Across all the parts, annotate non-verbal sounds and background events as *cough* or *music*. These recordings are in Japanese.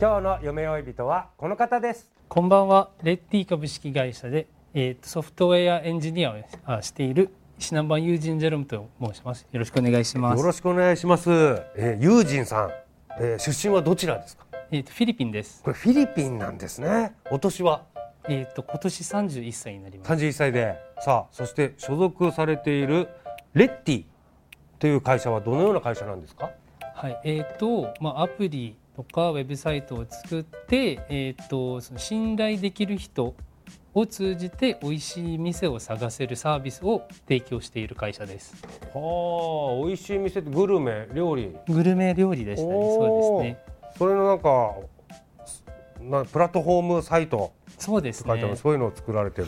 今日の夢追い人はこの方ですこんばんは。レッティ株式会社で、えーとソフトウェアエンジニアをあしている石南蛮友人ジェロムと申します。よろしくお願いします。よろしくお願いします、えー、ユージンさん、えー、出身はどちらですか？えーとフィリピンです。これフィリピンなんですねお年は？えっ、と今年31歳になります。31歳でさあそして所属されているレッティという会社はどのような会社なんですか？はい。えっ、とまあアプリとかウェブサイトを作って、えっ、とその信頼できる人を通じて美味しい店を探せるサービスを提供している会社です。はあ美味しい店ってグルメ料理？グルメ料理でしたり、そうですね。それのなんかなプラットフォームサイト？そうですね。そういうのを作られてる、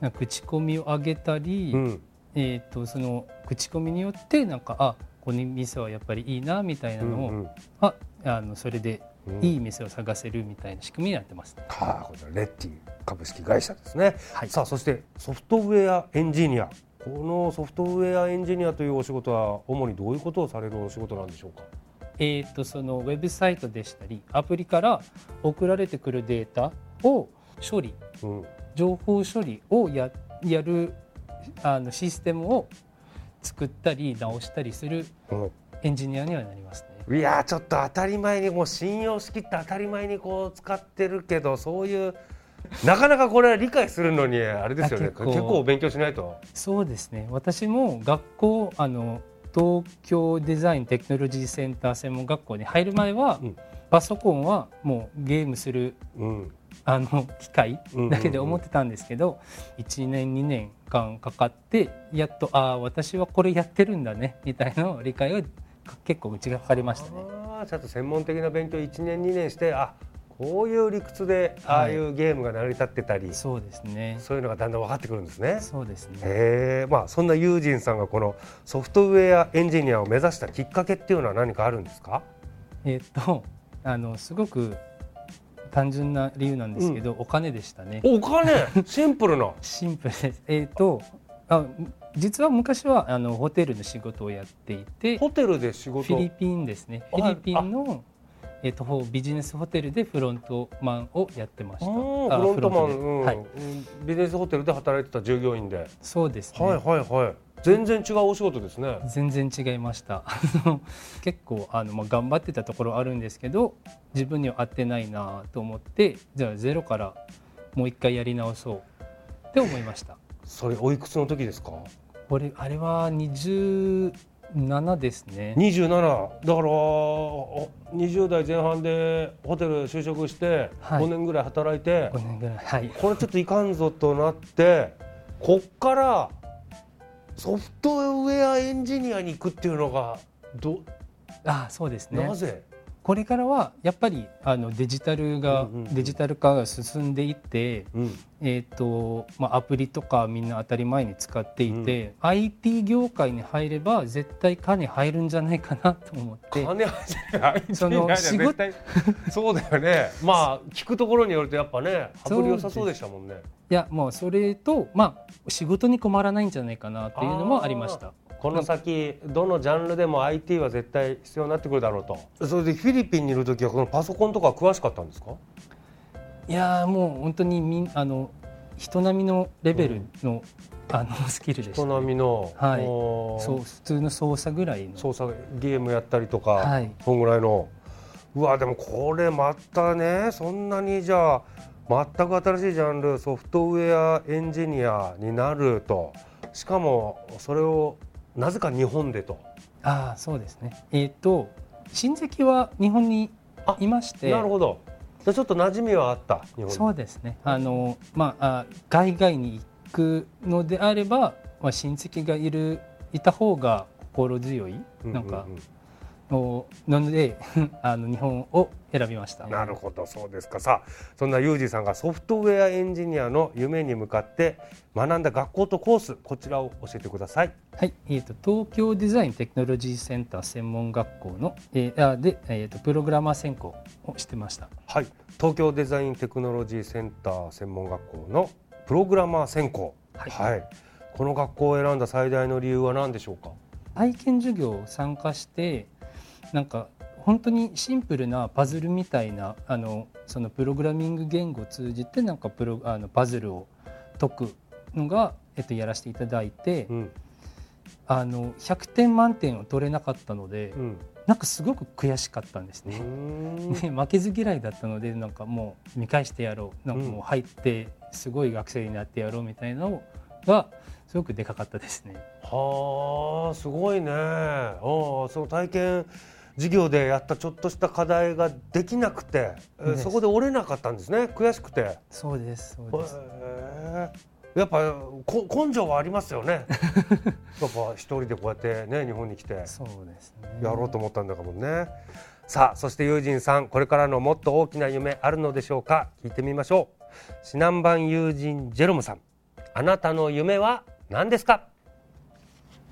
なんか口コミを上げたり、うん、えー、とその口コミによってなんかあこの店はやっぱりいいなみたいなのを、うんうん。ああのそれでうん。いい店を探せるみたいな仕組みになってます、はあ、こちらレッティ株式会社ですね、はい。さあそしてソフトウェアエンジニア。このソフトウェアエンジニアというお仕事は主にどういうことをされるお仕事なんでしょうか？えー、とそのウェブサイトでしたりアプリから送られてくるデータを処理うん。情報処理をややるあのシステムを作ったり直したりするうん。エンジニアにはなります。ね。いやーちょっと当たり前にもう信用しきって当たり前にこう使ってるけどそういうなかなかこれは理解するのにあれですよね。あ結構。勉強しないと。そうですね。私も学校あの東京デザインテクノロジーセンター専門学校に入る前は、うん。パソコンはもうゲームするうん。あの機械うんうんうん。だけで思ってたんですけど、1年2年間かかってやっとああ私はこれやってるんだねみたいな理解を結構うちがかかりましたね。ちゃんと専門的な勉強1年2年してあこういう理屈でああいうゲームが成り立ってたり、そうですね。そういうのがだんだん分かってくるんですね。そうですね。へえまあそんなユージンさんがこのソフトウェアエンジニアを目指したきっかけっていうのは何かあるんですか？えーっとあのすごく単純な理由なんですけど、お金でしたね。お金？シンプルな *laughs* シンプルです。えっ、とあ実は昔はあのホテルの仕事をやっていてフホテルで仕事？ィリピンですね。あフィリピンのえっ、とほビジネスホテルでフロントマンをやってました。うんフあロントマン、うんはい、ビジネスホテルで働いてた従業員で、そうですね。はいはいはい全然違うお仕事ですね全然違いました。*laughs* 結構あのまあ頑張ってたところあるんですけど、自分には合ってないなと思って、じゃあゼロからもう一回やり直そうって思いました。それおいくつの時ですか？これあれは27ですね。27だからお20代前半でホテル就職してはい。5年ぐらい働いて、5年ぐらいはい。これちょっといかんぞとなってこっからソフトウェアエンジニアに行くっていうのがど、あそうですね。なぜ？これからはやっぱりあのデジタルが、うんうんうん。デジタル化が進んでいって、うん。えーとまあ、アプリとかみんな当たり前に使っていて、IT 業界に入れば絶対金入るんじゃないかなと思って。金入ってその仕事。*laughs* そうだよね。まあ聞くところによるとやっぱね羽振り良さそうでしたもんね。いやもうそれと、まあ、仕事に困らないんじゃないかなっていうのもありました。この先どのジャンルでも IT は絶対必要になってくるだろうと。それでフィリピンにいる時はこのパソコンとか詳しかったんですか？いやーもう本当にみんあの人並みのレベルの,、あのスキルでした、人並みの、はい。そう普通の操作ぐらいの。操作ゲームやったりとか、はい。そんぐらいの。うわでもこれまたねそんなにじゃあ全く新しいジャンルソフトウェアエンジニアになると。しかもそれをなぜか日本でと。ああそうですね。えっ、と親戚は日本にいまして。なるほど。じゃあちょっと馴染みはあったそうですね。あのまああ海外に行くのであれば、まあ、親戚がいるいた方が心強い。なんか、ううおなのであの日本を選びましたなるほどそうですかさあそんなユージさんがソフトウェアエンジニアの夢に向かって学んだ学校とコースこちらを教えてくださいはい、えー、と東京デザインテクノロジーセンター専門学校の、えー、あで、えー、とプログラマー専攻をしてましたはい東京デザインテクノロジーセンター専門学校のプログラマー専攻はいこの学校を選んだ最大の理由は何でしょうか体験授業を参加してなんか本当にシンプルなパズルみたいなあのそのプログラミング言語を通じてなんかプロあのパズルを解くのが、えっと、やらせていただいて、うんあの100点満点を取れなかったので、うんなんかすごく悔しかったんですね。んで負けず嫌いだったのでなんかもう見返してやろうなんかもう入ってすごい学生になってやろうみたいなのがすごくでかかったですね。はあすごいねああその体験授業でやったちょっとした課題ができなくて、そこで折れなかったんですね。悔しくて。そうですそうです。へえやっぱこ根性はありますよね。*laughs* やっぱ一人でこうやってね日本に来て。そうですね。やろうと思ったんだかもね。さあそして友人さんこれからのもっと大きな夢あるのでしょうか。聞いてみましょう。指南板友人ジェロムさん。あなたの夢は何ですか？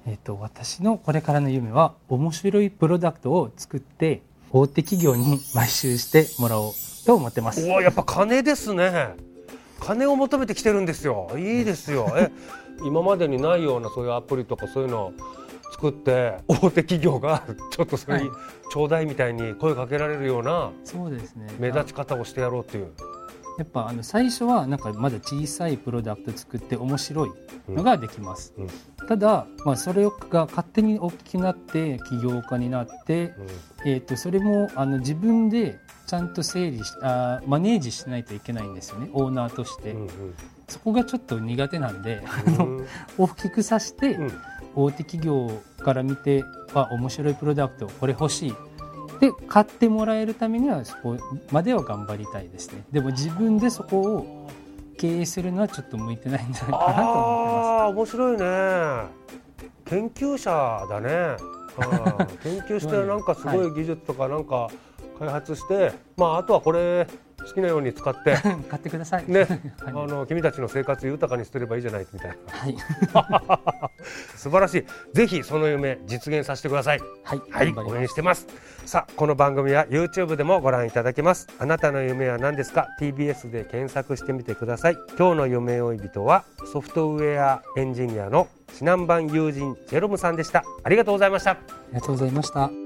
えっと私のこれからの夢は面白いプロダクトを作って大手企業に買収してもらおうと思ってます。おおやっぱ金ですね。金を求めてきてるんですよ。いいですよ。*laughs* え今までにないようなそういうアプリとかそういうのを作って大手企業がちょっとそれにはい。ちょうだいみたいに声かけられるようなそうですね。目立ち方をしてやろうっていうやっぱあの最初はなんかまだ小さいプロダクト作って面白いのができます。うん。ただまあそれが勝手に大きくなって起業家になって、えっとそれもあの自分でちゃんと整理しあーマネージしないといけないんですよね。オーナーとして、うんそこがちょっと苦手なんでうん。うん大きくさして、うん。大手企業から見てあ面白いプロダクトこれ欲しいで買ってもらえるためにはそこまでは頑張りたいですね。でも自分でそこを経営するのはちょっと向いてないんじゃないかなと思ってまああー面白いね。研究者だね。うん。*laughs* 研究してなんかすごい技術とかなんか開発して、まああとはこれ好きなように使って。す *laughs* 買ってください。ね。*laughs* はい。あの君たちの生活豊かにすればいいじゃないみたいな。はい、*laughs* 素晴らしい。ぜひその夢実現させてください。はい。はい。応援してます。さあこの番組は YouTube でもご覧いただけます。あなたの夢は何ですか？TBS で検索してみてください。今日の夢追い人はソフトウェアエンジニアの指南板友人ジェロムさんでした。ありがとうございました。ありがとうございました